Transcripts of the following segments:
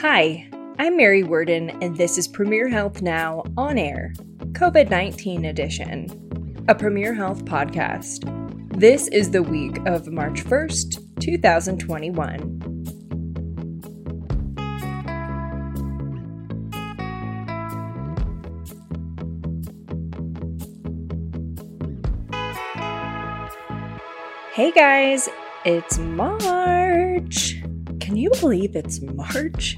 Hi, I'm Mary Werden, and this is Premier Health Now on air, COVID 19 edition, a Premier Health podcast. This is the week of March 1st, 2021. Hey guys, it's March. Can you believe it's March?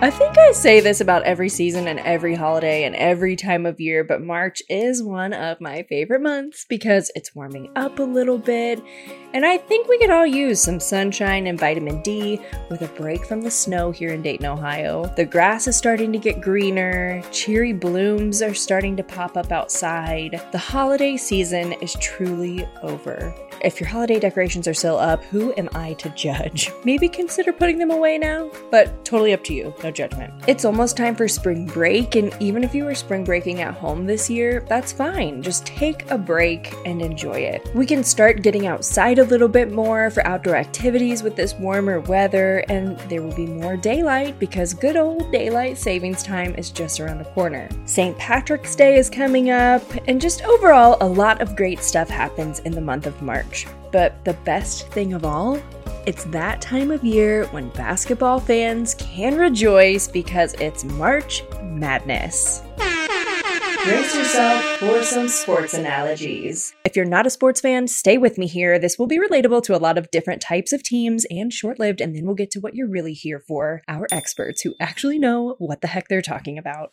I think I say this about every season and every holiday and every time of year, but March is one of my favorite months because it's warming up a little bit, and I think we could all use some sunshine and vitamin D with a break from the snow here in Dayton, Ohio. The grass is starting to get greener, cheery blooms are starting to pop up outside. The holiday season is truly over. If your holiday decorations are still up, who am I to judge? Maybe consider putting them away now, but totally up to you. No judgment. It's almost time for spring break, and even if you were spring breaking at home this year, that's fine. Just take a break and enjoy it. We can start getting outside a little bit more for outdoor activities with this warmer weather, and there will be more daylight because good old daylight savings time is just around the corner. St. Patrick's Day is coming up, and just overall, a lot of great stuff happens in the month of March. But the best thing of all, it's that time of year when basketball fans can rejoice because it's March Madness. Brace yourself for some sports analogies. If you're not a sports fan, stay with me here. This will be relatable to a lot of different types of teams and short lived, and then we'll get to what you're really here for our experts who actually know what the heck they're talking about.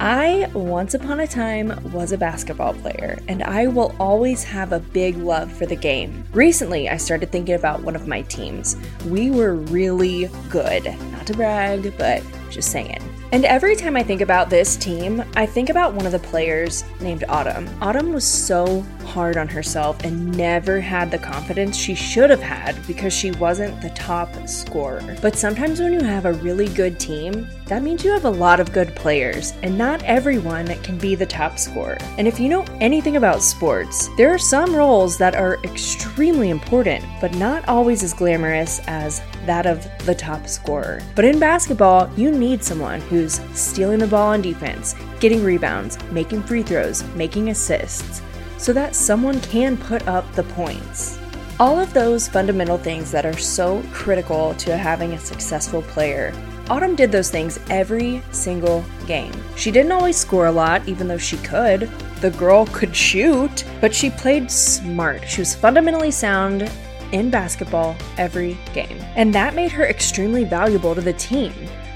I, once upon a time, was a basketball player, and I will always have a big love for the game. Recently, I started thinking about one of my teams. We were really good. Not to brag, but just saying. And every time I think about this team, I think about one of the players named Autumn. Autumn was so hard on herself and never had the confidence she should have had because she wasn't the top scorer. But sometimes when you have a really good team, that means you have a lot of good players, and not everyone can be the top scorer. And if you know anything about sports, there are some roles that are extremely important, but not always as glamorous as that of the top scorer. But in basketball, you need someone who's stealing the ball on defense, getting rebounds, making free throws, making assists, so that someone can put up the points. All of those fundamental things that are so critical to having a successful player. Autumn did those things every single game. She didn't always score a lot, even though she could. The girl could shoot, but she played smart. She was fundamentally sound in basketball every game. And that made her extremely valuable to the team.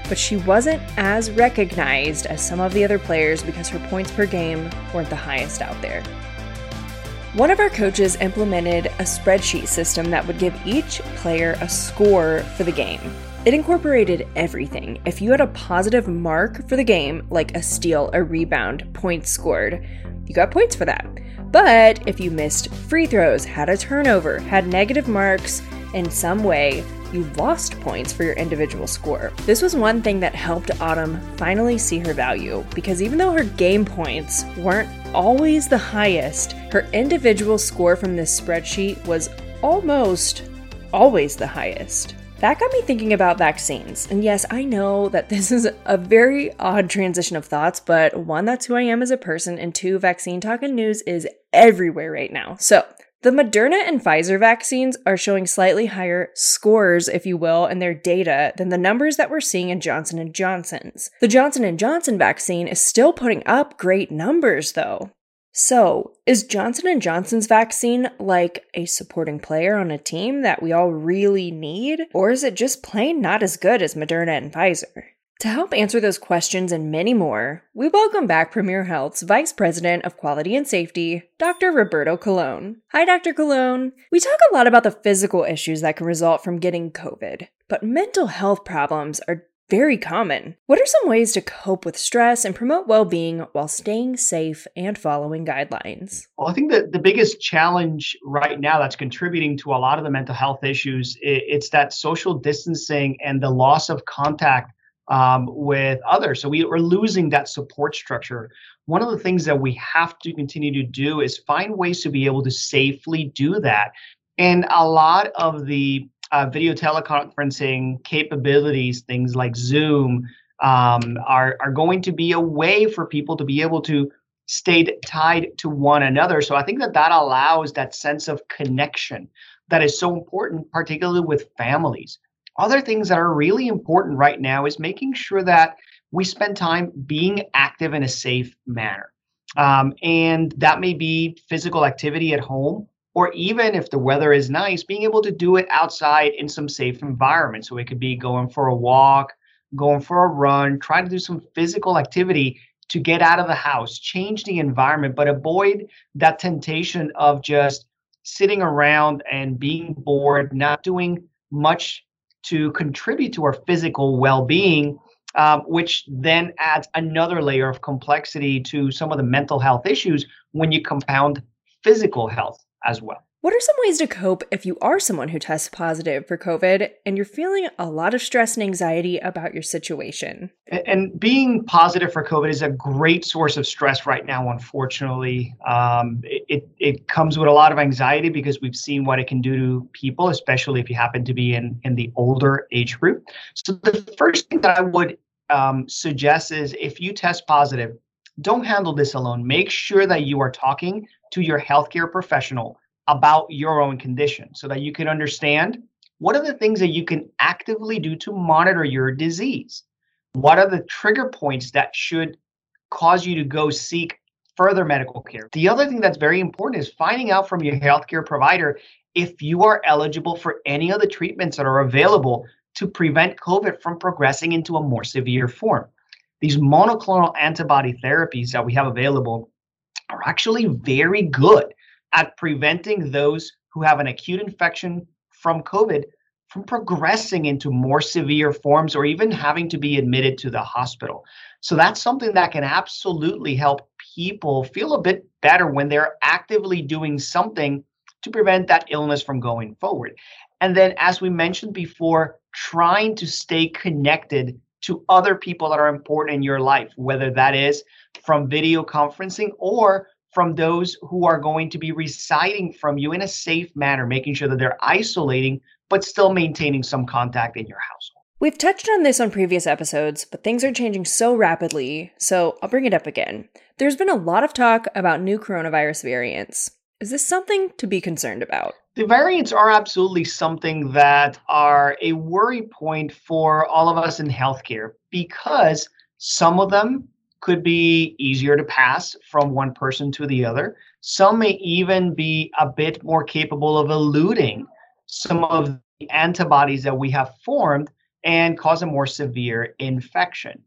But she wasn't as recognized as some of the other players because her points per game weren't the highest out there. One of our coaches implemented a spreadsheet system that would give each player a score for the game. It incorporated everything. If you had a positive mark for the game, like a steal, a rebound, points scored, you got points for that. But if you missed free throws, had a turnover, had negative marks in some way, you lost points for your individual score. This was one thing that helped Autumn finally see her value because even though her game points weren't always the highest, her individual score from this spreadsheet was almost always the highest. That got me thinking about vaccines. And yes, I know that this is a very odd transition of thoughts, but one, that's who I am as a person, and two, vaccine talk and news is everywhere right now. So, the Moderna and Pfizer vaccines are showing slightly higher scores, if you will, in their data than the numbers that we're seeing in Johnson & Johnson's. The Johnson & Johnson vaccine is still putting up great numbers though. So, is Johnson & Johnson's vaccine like a supporting player on a team that we all really need or is it just plain not as good as Moderna and Pfizer? To help answer those questions and many more, we welcome back Premier Health's Vice President of Quality and Safety, Dr. Roberto Colon. Hi, Dr. Colon. We talk a lot about the physical issues that can result from getting COVID, but mental health problems are very common. What are some ways to cope with stress and promote well being while staying safe and following guidelines? Well, I think that the biggest challenge right now that's contributing to a lot of the mental health issues it's that social distancing and the loss of contact um, with others. So we, we're losing that support structure. One of the things that we have to continue to do is find ways to be able to safely do that. And a lot of the uh, video teleconferencing capabilities, things like Zoom, um, are are going to be a way for people to be able to stay tied to one another. So I think that that allows that sense of connection that is so important, particularly with families. Other things that are really important right now is making sure that we spend time being active in a safe manner. Um, and that may be physical activity at home, or even if the weather is nice, being able to do it outside in some safe environment. So it could be going for a walk, going for a run, trying to do some physical activity to get out of the house, change the environment, but avoid that temptation of just sitting around and being bored, not doing much to contribute to our physical well being, um, which then adds another layer of complexity to some of the mental health issues when you compound physical health as well. What are some ways to cope if you are someone who tests positive for COVID and you're feeling a lot of stress and anxiety about your situation? And being positive for COVID is a great source of stress right now, unfortunately. Um, it, it comes with a lot of anxiety because we've seen what it can do to people, especially if you happen to be in, in the older age group. So, the first thing that I would um, suggest is if you test positive, don't handle this alone. Make sure that you are talking to your healthcare professional about your own condition so that you can understand what are the things that you can actively do to monitor your disease? What are the trigger points that should cause you to go seek further medical care? The other thing that's very important is finding out from your healthcare provider if you are eligible for any of the treatments that are available to prevent COVID from progressing into a more severe form. These monoclonal antibody therapies that we have available are actually very good at preventing those who have an acute infection from COVID from progressing into more severe forms or even having to be admitted to the hospital. So that's something that can absolutely help people feel a bit better when they're actively doing something to prevent that illness from going forward. And then, as we mentioned before, trying to stay connected to other people that are important in your life, whether that is from video conferencing or from those who are going to be residing from you in a safe manner, making sure that they're isolating but still maintaining some contact in your household. We've touched on this on previous episodes, but things are changing so rapidly, so I'll bring it up again. There's been a lot of talk about new coronavirus variants. Is this something to be concerned about? The variants are absolutely something that are a worry point for all of us in healthcare because some of them could be easier to pass from one person to the other. Some may even be a bit more capable of eluding some of the antibodies that we have formed and cause a more severe infection.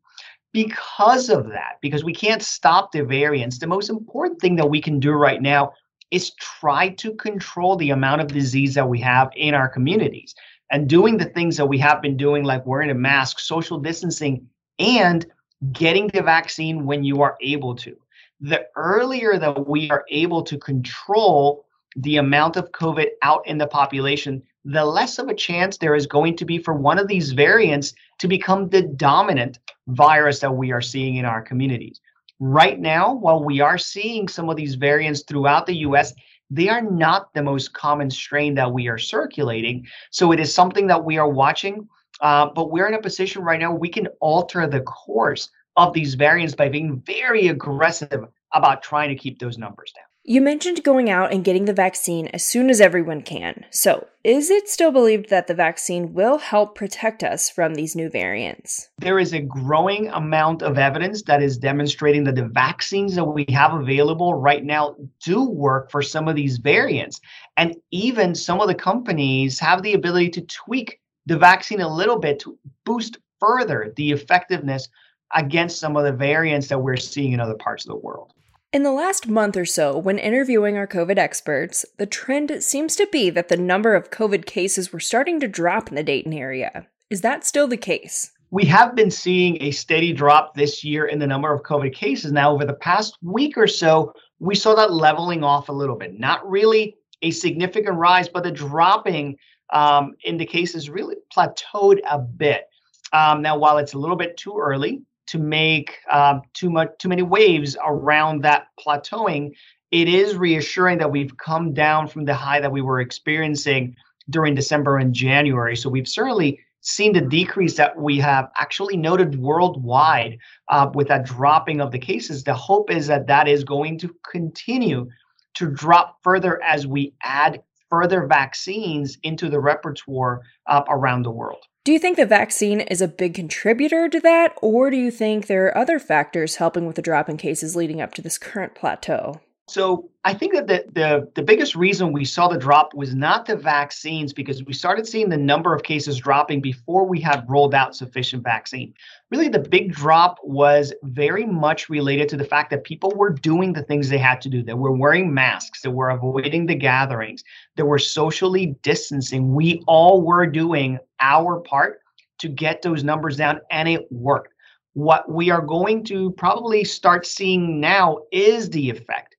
Because of that, because we can't stop the variants, the most important thing that we can do right now is try to control the amount of disease that we have in our communities and doing the things that we have been doing, like wearing a mask, social distancing, and getting the vaccine when you are able to. The earlier that we are able to control the amount of COVID out in the population, the less of a chance there is going to be for one of these variants to become the dominant virus that we are seeing in our communities. Right now, while we are seeing some of these variants throughout the US, they are not the most common strain that we are circulating. So it is something that we are watching uh, but we're in a position right now we can alter the course of these variants by being very aggressive about trying to keep those numbers down. You mentioned going out and getting the vaccine as soon as everyone can. So, is it still believed that the vaccine will help protect us from these new variants? There is a growing amount of evidence that is demonstrating that the vaccines that we have available right now do work for some of these variants. And even some of the companies have the ability to tweak the vaccine a little bit to boost further the effectiveness against some of the variants that we're seeing in other parts of the world. In the last month or so, when interviewing our COVID experts, the trend seems to be that the number of COVID cases were starting to drop in the Dayton area. Is that still the case? We have been seeing a steady drop this year in the number of COVID cases. Now, over the past week or so, we saw that leveling off a little bit. Not really a significant rise, but the dropping um, in the cases really plateaued a bit. Um, now, while it's a little bit too early to make um, too much too many waves around that plateauing, it is reassuring that we've come down from the high that we were experiencing during December and January. So we've certainly seen the decrease that we have actually noted worldwide uh, with that dropping of the cases. The hope is that that is going to continue to drop further as we add further vaccines into the repertoire uh, around the world. Do you think the vaccine is a big contributor to that, or do you think there are other factors helping with the drop in cases leading up to this current plateau? So I think that the, the, the biggest reason we saw the drop was not the vaccines because we started seeing the number of cases dropping before we had rolled out sufficient vaccine. Really, the big drop was very much related to the fact that people were doing the things they had to do. They were wearing masks, they were avoiding the gatherings, they were socially distancing. We all were doing our part to get those numbers down, and it worked. What we are going to probably start seeing now is the effect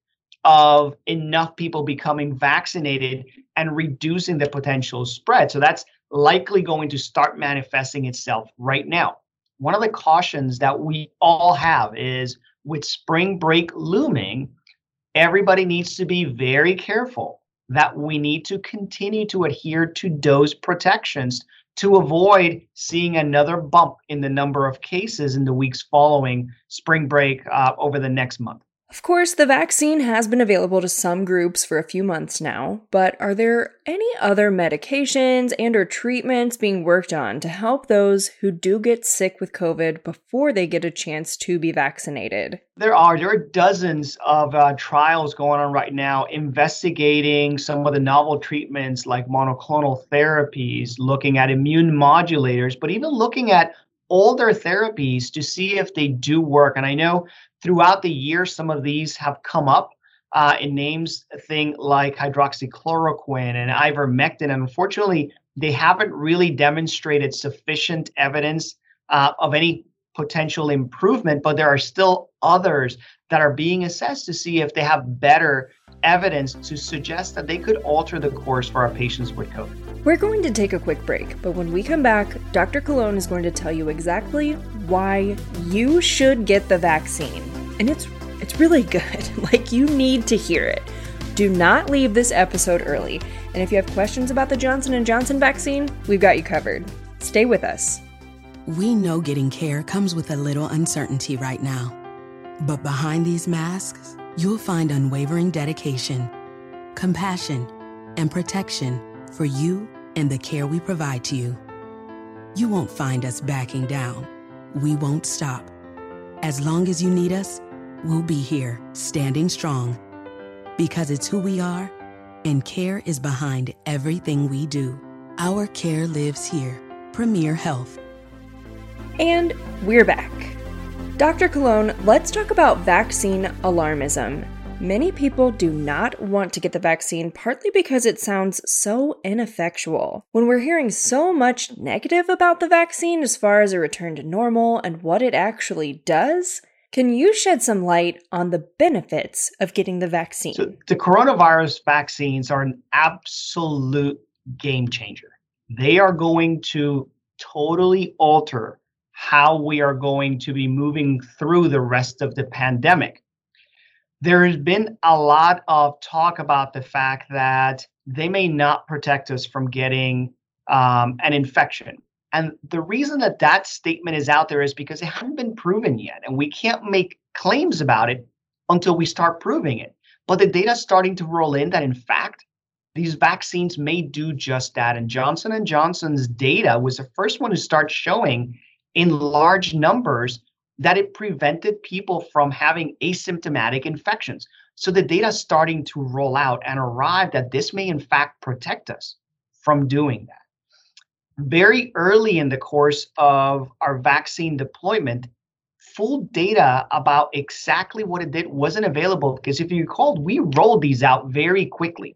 of enough people becoming vaccinated and reducing the potential spread. So that's likely going to start manifesting itself right now. One of the cautions that we all have is with spring break looming, everybody needs to be very careful that we need to continue to adhere to those protections to avoid seeing another bump in the number of cases in the weeks following spring break uh, over the next month. Of course, the vaccine has been available to some groups for a few months now, but are there any other medications and or treatments being worked on to help those who do get sick with COVID before they get a chance to be vaccinated? There are. There are dozens of uh, trials going on right now investigating some of the novel treatments like monoclonal therapies, looking at immune modulators, but even looking at older therapies to see if they do work. And I know throughout the year, some of these have come up uh, in names, thing like hydroxychloroquine and ivermectin. And unfortunately, they haven't really demonstrated sufficient evidence uh, of any potential improvement, but there are still others that are being assessed to see if they have better evidence to suggest that they could alter the course for our patients with COVID. We're going to take a quick break, but when we come back, Dr. Colon is going to tell you exactly why you should get the vaccine. And it's it's really good. like you need to hear it. Do not leave this episode early. And if you have questions about the Johnson & Johnson vaccine, we've got you covered. Stay with us. We know getting care comes with a little uncertainty right now. But behind these masks, you'll find unwavering dedication, compassion, and protection for you and the care we provide to you. You won't find us backing down. We won't stop. As long as you need us, we'll be here, standing strong. Because it's who we are, and care is behind everything we do. Our care lives here. Premier Health. And we're back. Dr. Colon, let's talk about vaccine alarmism. Many people do not want to get the vaccine partly because it sounds so ineffectual. When we're hearing so much negative about the vaccine as far as a return to normal and what it actually does, can you shed some light on the benefits of getting the vaccine? So the coronavirus vaccines are an absolute game changer. They are going to totally alter how we are going to be moving through the rest of the pandemic. There has been a lot of talk about the fact that they may not protect us from getting um, an infection. And the reason that that statement is out there is because it hasn't been proven yet. And we can't make claims about it until we start proving it. But the data is starting to roll in that, in fact, these vaccines may do just that. And Johnson & Johnson's data was the first one to start showing in large numbers that it prevented people from having asymptomatic infections. So the data is starting to roll out and arrive that this may in fact protect us from doing that. Very early in the course of our vaccine deployment, full data about exactly what it did wasn't available because if you recall, we rolled these out very quickly.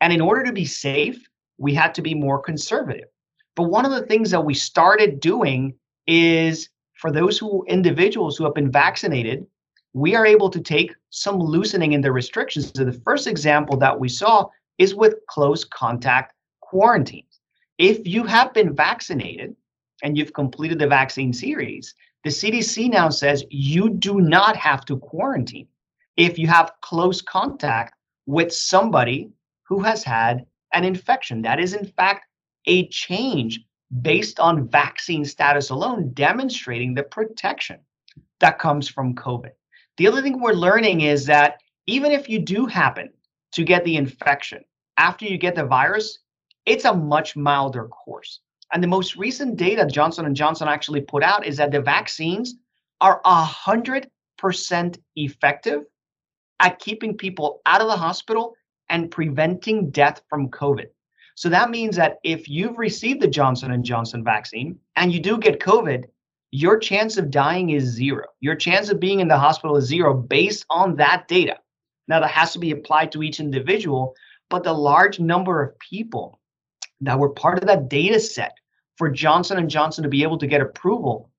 And in order to be safe, we had to be more conservative. But one of the things that we started doing is for those who individuals who have been vaccinated, we are able to take some loosening in the restrictions. So the first example that we saw is with close contact quarantines. If you have been vaccinated and you've completed the vaccine series, the CDC now says you do not have to quarantine if you have close contact with somebody who has had an infection. That is, in fact, a change based on vaccine status alone, demonstrating the protection that comes from COVID. The other thing we're learning is that even if you do happen to get the infection after you get the virus, it's a much milder course. And the most recent data Johnson and Johnson actually put out is that the vaccines are 100% effective at keeping people out of the hospital and preventing death from COVID. So that means that if you've received the Johnson and Johnson vaccine and you do get COVID, your chance of dying is zero. Your chance of being in the hospital is zero based on that data. Now that has to be applied to each individual, but the large number of people that were part of that data set for Johnson and Johnson to be able to get approval,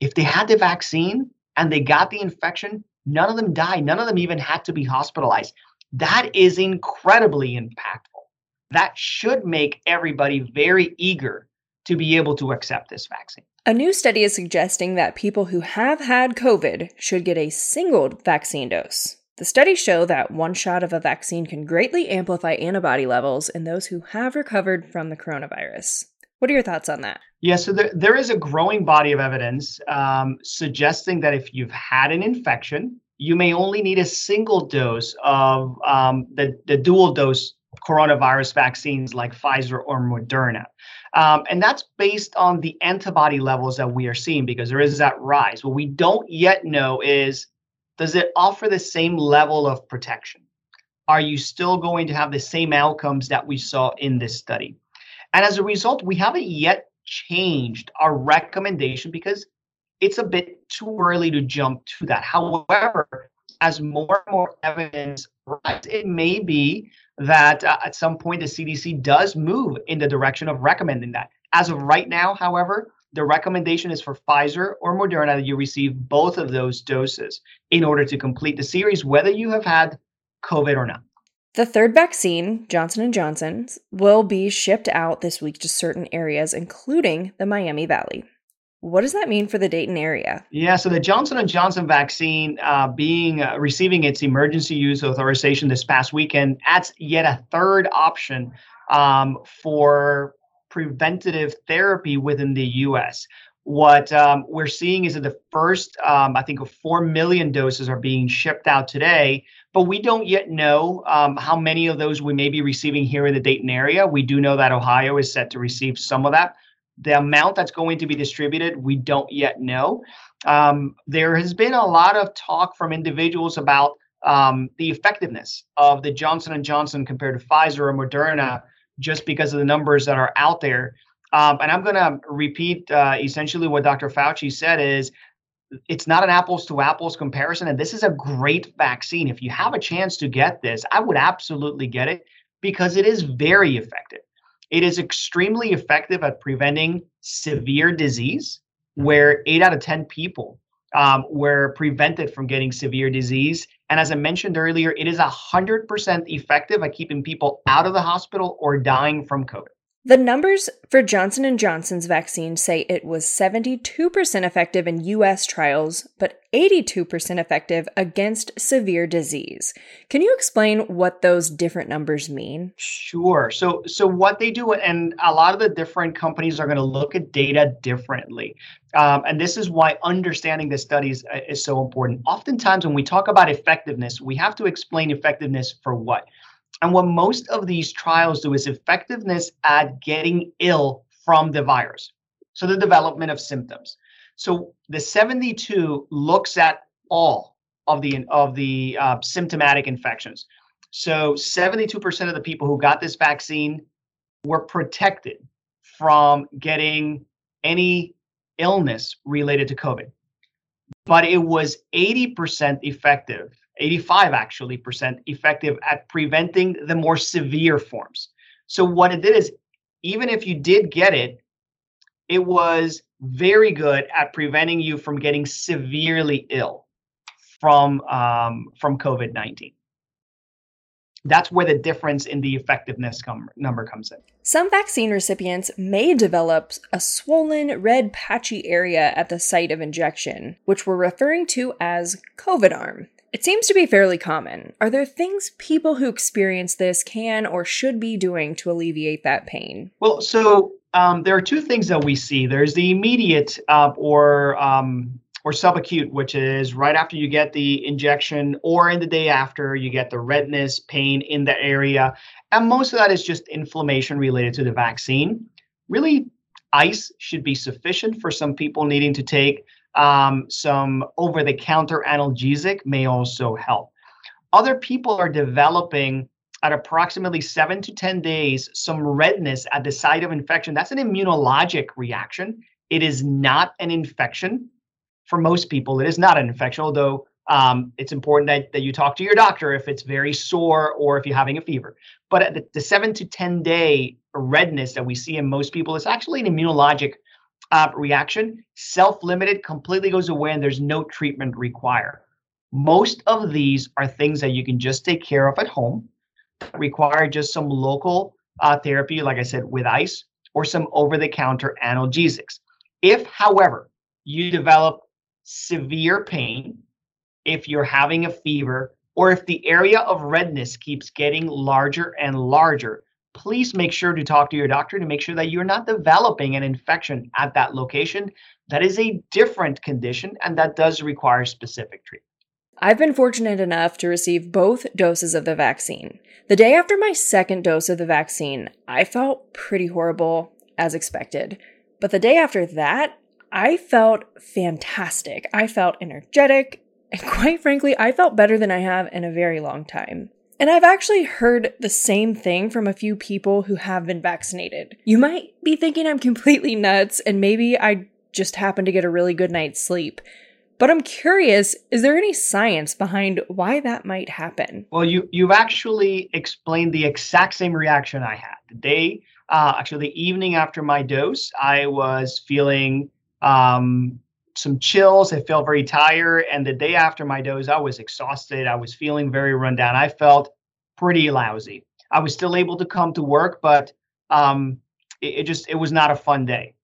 if they had the vaccine and they got the infection, none of them died. None of them even had to be hospitalized. That is incredibly impactful. That should make everybody very eager to be able to accept this vaccine. A new study is suggesting that people who have had COVID should get a single vaccine dose. The studies show that one shot of a vaccine can greatly amplify antibody levels in those who have recovered from the coronavirus. What are your thoughts on that? Yeah, so there, there is a growing body of evidence um, suggesting that if you've had an infection, you may only need a single dose of um, the, the dual dose coronavirus vaccines like Pfizer or Moderna. Um, and that's based on the antibody levels that we are seeing because there is that rise. What we don't yet know is does it offer the same level of protection? Are you still going to have the same outcomes that we saw in this study? And as a result, we haven't yet changed our recommendation because it's a bit too early to jump to that. However, as more and more evidence arises, it may be that uh, at some point the CDC does move in the direction of recommending that. As of right now, however, the recommendation is for Pfizer or Moderna that you receive both of those doses in order to complete the series, whether you have had COVID or not. The third vaccine, Johnson & Johnson's, will be shipped out this week to certain areas including the Miami Valley. What does that mean for the Dayton area? Yeah, so the Johnson and Johnson vaccine uh, being uh, receiving its emergency use authorization this past weekend adds yet a third option um, for preventative therapy within the U.S. What um, we're seeing is that the first, um, I think, of four million doses are being shipped out today, but we don't yet know um, how many of those we may be receiving here in the Dayton area. We do know that Ohio is set to receive some of that. The amount that's going to be distributed, we don't yet know. Um, there has been a lot of talk from individuals about um, the effectiveness of the Johnson and Johnson compared to Pfizer or Moderna, just because of the numbers that are out there. Um, and I'm going to repeat uh, essentially what Dr. Fauci said: is it's not an apples to apples comparison, and this is a great vaccine. If you have a chance to get this, I would absolutely get it because it is very effective. It is extremely effective at preventing severe disease, where eight out of 10 people um, were prevented from getting severe disease. And as I mentioned earlier, it is 100% effective at keeping people out of the hospital or dying from COVID. The numbers for Johnson & Johnson's vaccine say it was 72% effective in US trials, but 82% effective against severe disease. Can you explain what those different numbers mean? Sure. So so what they do and a lot of the different companies are going to look at data differently. Um, and this is why understanding the studies uh, is so important. Oftentimes when we talk about effectiveness, we have to explain effectiveness for what? And what most of these trials do is effectiveness at getting ill from the virus. So the development of symptoms. So the 72 looks at all of the of the uh, symptomatic infections. So 72% of the people who got this vaccine were protected from getting any illness related to COVID. But it was 80% effective 85 actually percent effective at preventing the more severe forms. So what it did is even if you did get it, it was very good at preventing you from getting severely ill from um, from COVID nineteen. That's where the difference in the effectiveness com- number comes in. Some vaccine recipients may develop a swollen red patchy area at the site of injection, which we're referring to as COVID arm. It seems to be fairly common. Are there things people who experience this can or should be doing to alleviate that pain? Well, so um, there are two things that we see. There's the immediate uh, or um, or subacute, which is right after you get the injection or in the day after, you get the redness, pain in the area. And most of that is just inflammation related to the vaccine. Really, ice should be sufficient for some people needing to take um, some over the counter analgesic, may also help. Other people are developing at approximately seven to 10 days some redness at the site of infection. That's an immunologic reaction. It is not an infection for most people, it is not an infection, although um, it's important that, that you talk to your doctor if it's very sore or if you're having a fever. But the, the seven to 10 day redness that we see in most people is actually an immunologic uh, reaction. Self limited completely goes away and there's no treatment required. Most of these are things that you can just take care of at home, require just some local uh, therapy, like I said, with ice or some over the counter analgesics. If, however, you develop severe pain, if you're having a fever, or if the area of redness keeps getting larger and larger, please make sure to talk to your doctor to make sure that you're not developing an infection at that location. That is a different condition and that does require specific treatment. I've been fortunate enough to receive both doses of the vaccine. The day after my second dose of the vaccine, I felt pretty horrible, as expected. But the day after that, I felt fantastic. I felt energetic, and quite frankly, I felt better than I have in a very long time. And I've actually heard the same thing from a few people who have been vaccinated. You might be thinking I'm completely nuts, and maybe I just happened to get a really good night's sleep. But I'm curious, is there any science behind why that might happen? Well, you you've actually explained the exact same reaction I had. The day, uh, actually the evening after my dose, I was feeling um, some chills. I felt very tired. And the day after my dose, I was exhausted. I was feeling very run down. I felt pretty lousy. I was still able to come to work, but um, it, it just it was not a fun day.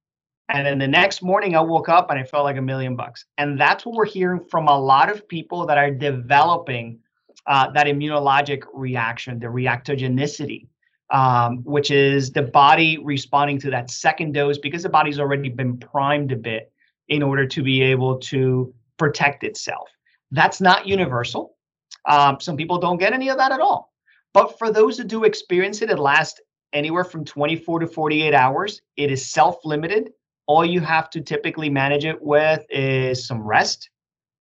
And then the next morning, I woke up and I felt like a million bucks. And that's what we're hearing from a lot of people that are developing uh, that immunologic reaction, the reactogenicity um, which is the body responding to that second dose because the body's already been primed a bit in order to be able to protect itself. That's not universal. Um, some people don't get any of that at all. But for those who do experience it, it lasts anywhere from 24 to 48 hours. It is self limited. All you have to typically manage it with is some rest,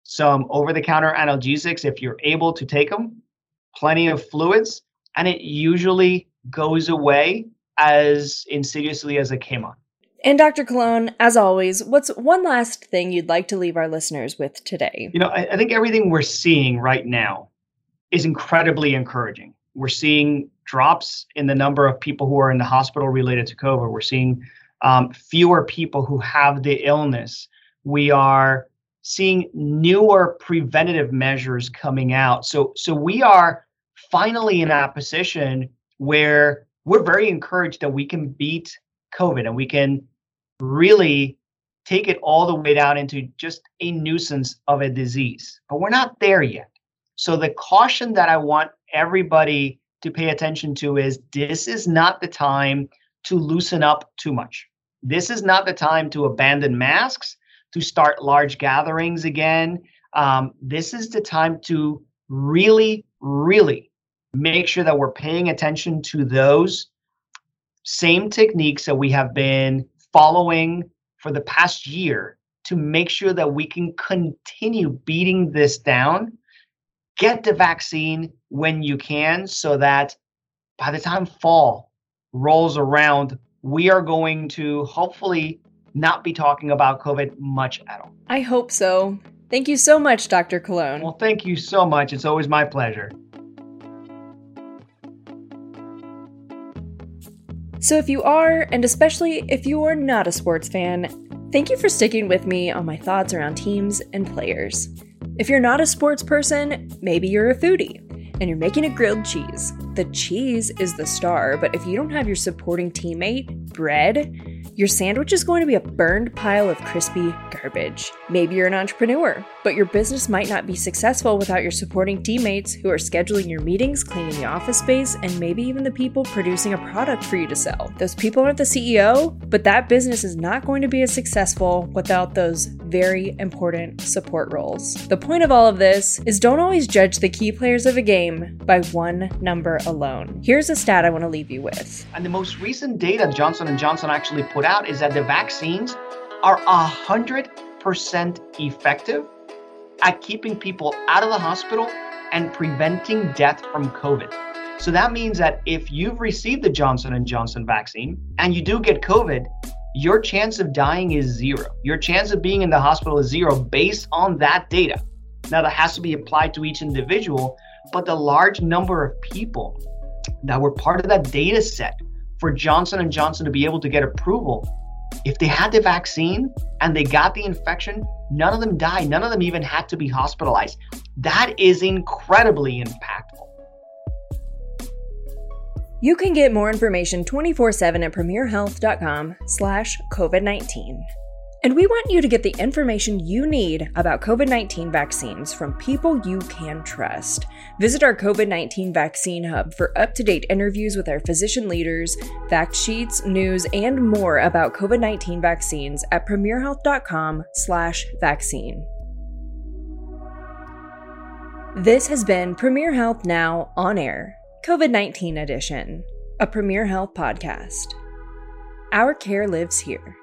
some over the counter analgesics if you're able to take them, plenty of fluids, and it usually goes away as insidiously as it came on. And Dr. Colon, as always, what's one last thing you'd like to leave our listeners with today? You know, I, I think everything we're seeing right now is incredibly encouraging. We're seeing drops in the number of people who are in the hospital related to COVID. We're seeing um, fewer people who have the illness. We are seeing newer preventative measures coming out. So, so we are finally in a position where we're very encouraged that we can beat COVID and we can really take it all the way down into just a nuisance of a disease. But we're not there yet. So the caution that I want everybody to pay attention to is this is not the time to loosen up too much. This is not the time to abandon masks, to start large gatherings again. Um, this is the time to really, really make sure that we're paying attention to those same techniques that we have been following for the past year to make sure that we can continue beating this down. Get the vaccine when you can so that by the time fall rolls around, we are going to hopefully not be talking about COVID much at all. I hope so. Thank you so much, Dr. Colon. Well, thank you so much. It's always my pleasure. So, if you are, and especially if you are not a sports fan, thank you for sticking with me on my thoughts around teams and players. If you're not a sports person, maybe you're a foodie and you're making a grilled cheese. The cheese is the star, but if you don't have your supporting teammate, bread, your sandwich is going to be a burned pile of crispy garbage. Maybe you're an entrepreneur, but your business might not be successful without your supporting teammates who are scheduling your meetings, cleaning the office space, and maybe even the people producing a product for you to sell. Those people aren't the CEO, but that business is not going to be as successful without those very important support roles. The point of all of this is don't always judge the key players of a game by one number alone. Here's a stat I want to leave you with. And the most recent data Johnson & Johnson actually put out is that the vaccines are 100% effective at keeping people out of the hospital and preventing death from COVID. So that means that if you've received the Johnson & Johnson vaccine and you do get COVID, your chance of dying is zero. Your chance of being in the hospital is zero based on that data. Now that has to be applied to each individual, but the large number of people that were part of that data set for Johnson & Johnson to be able to get approval if they had the vaccine and they got the infection, none of them died. None of them even had to be hospitalized. That is incredibly impactful. You can get more information 24-7 at premierhealth.com slash COVID-19. And we want you to get the information you need about COVID 19 vaccines from people you can trust. Visit our COVID 19 vaccine hub for up to date interviews with our physician leaders, fact sheets, news, and more about COVID 19 vaccines at premierhealth.com/slash vaccine. This has been Premier Health Now on air, COVID 19 edition, a Premier Health podcast. Our care lives here.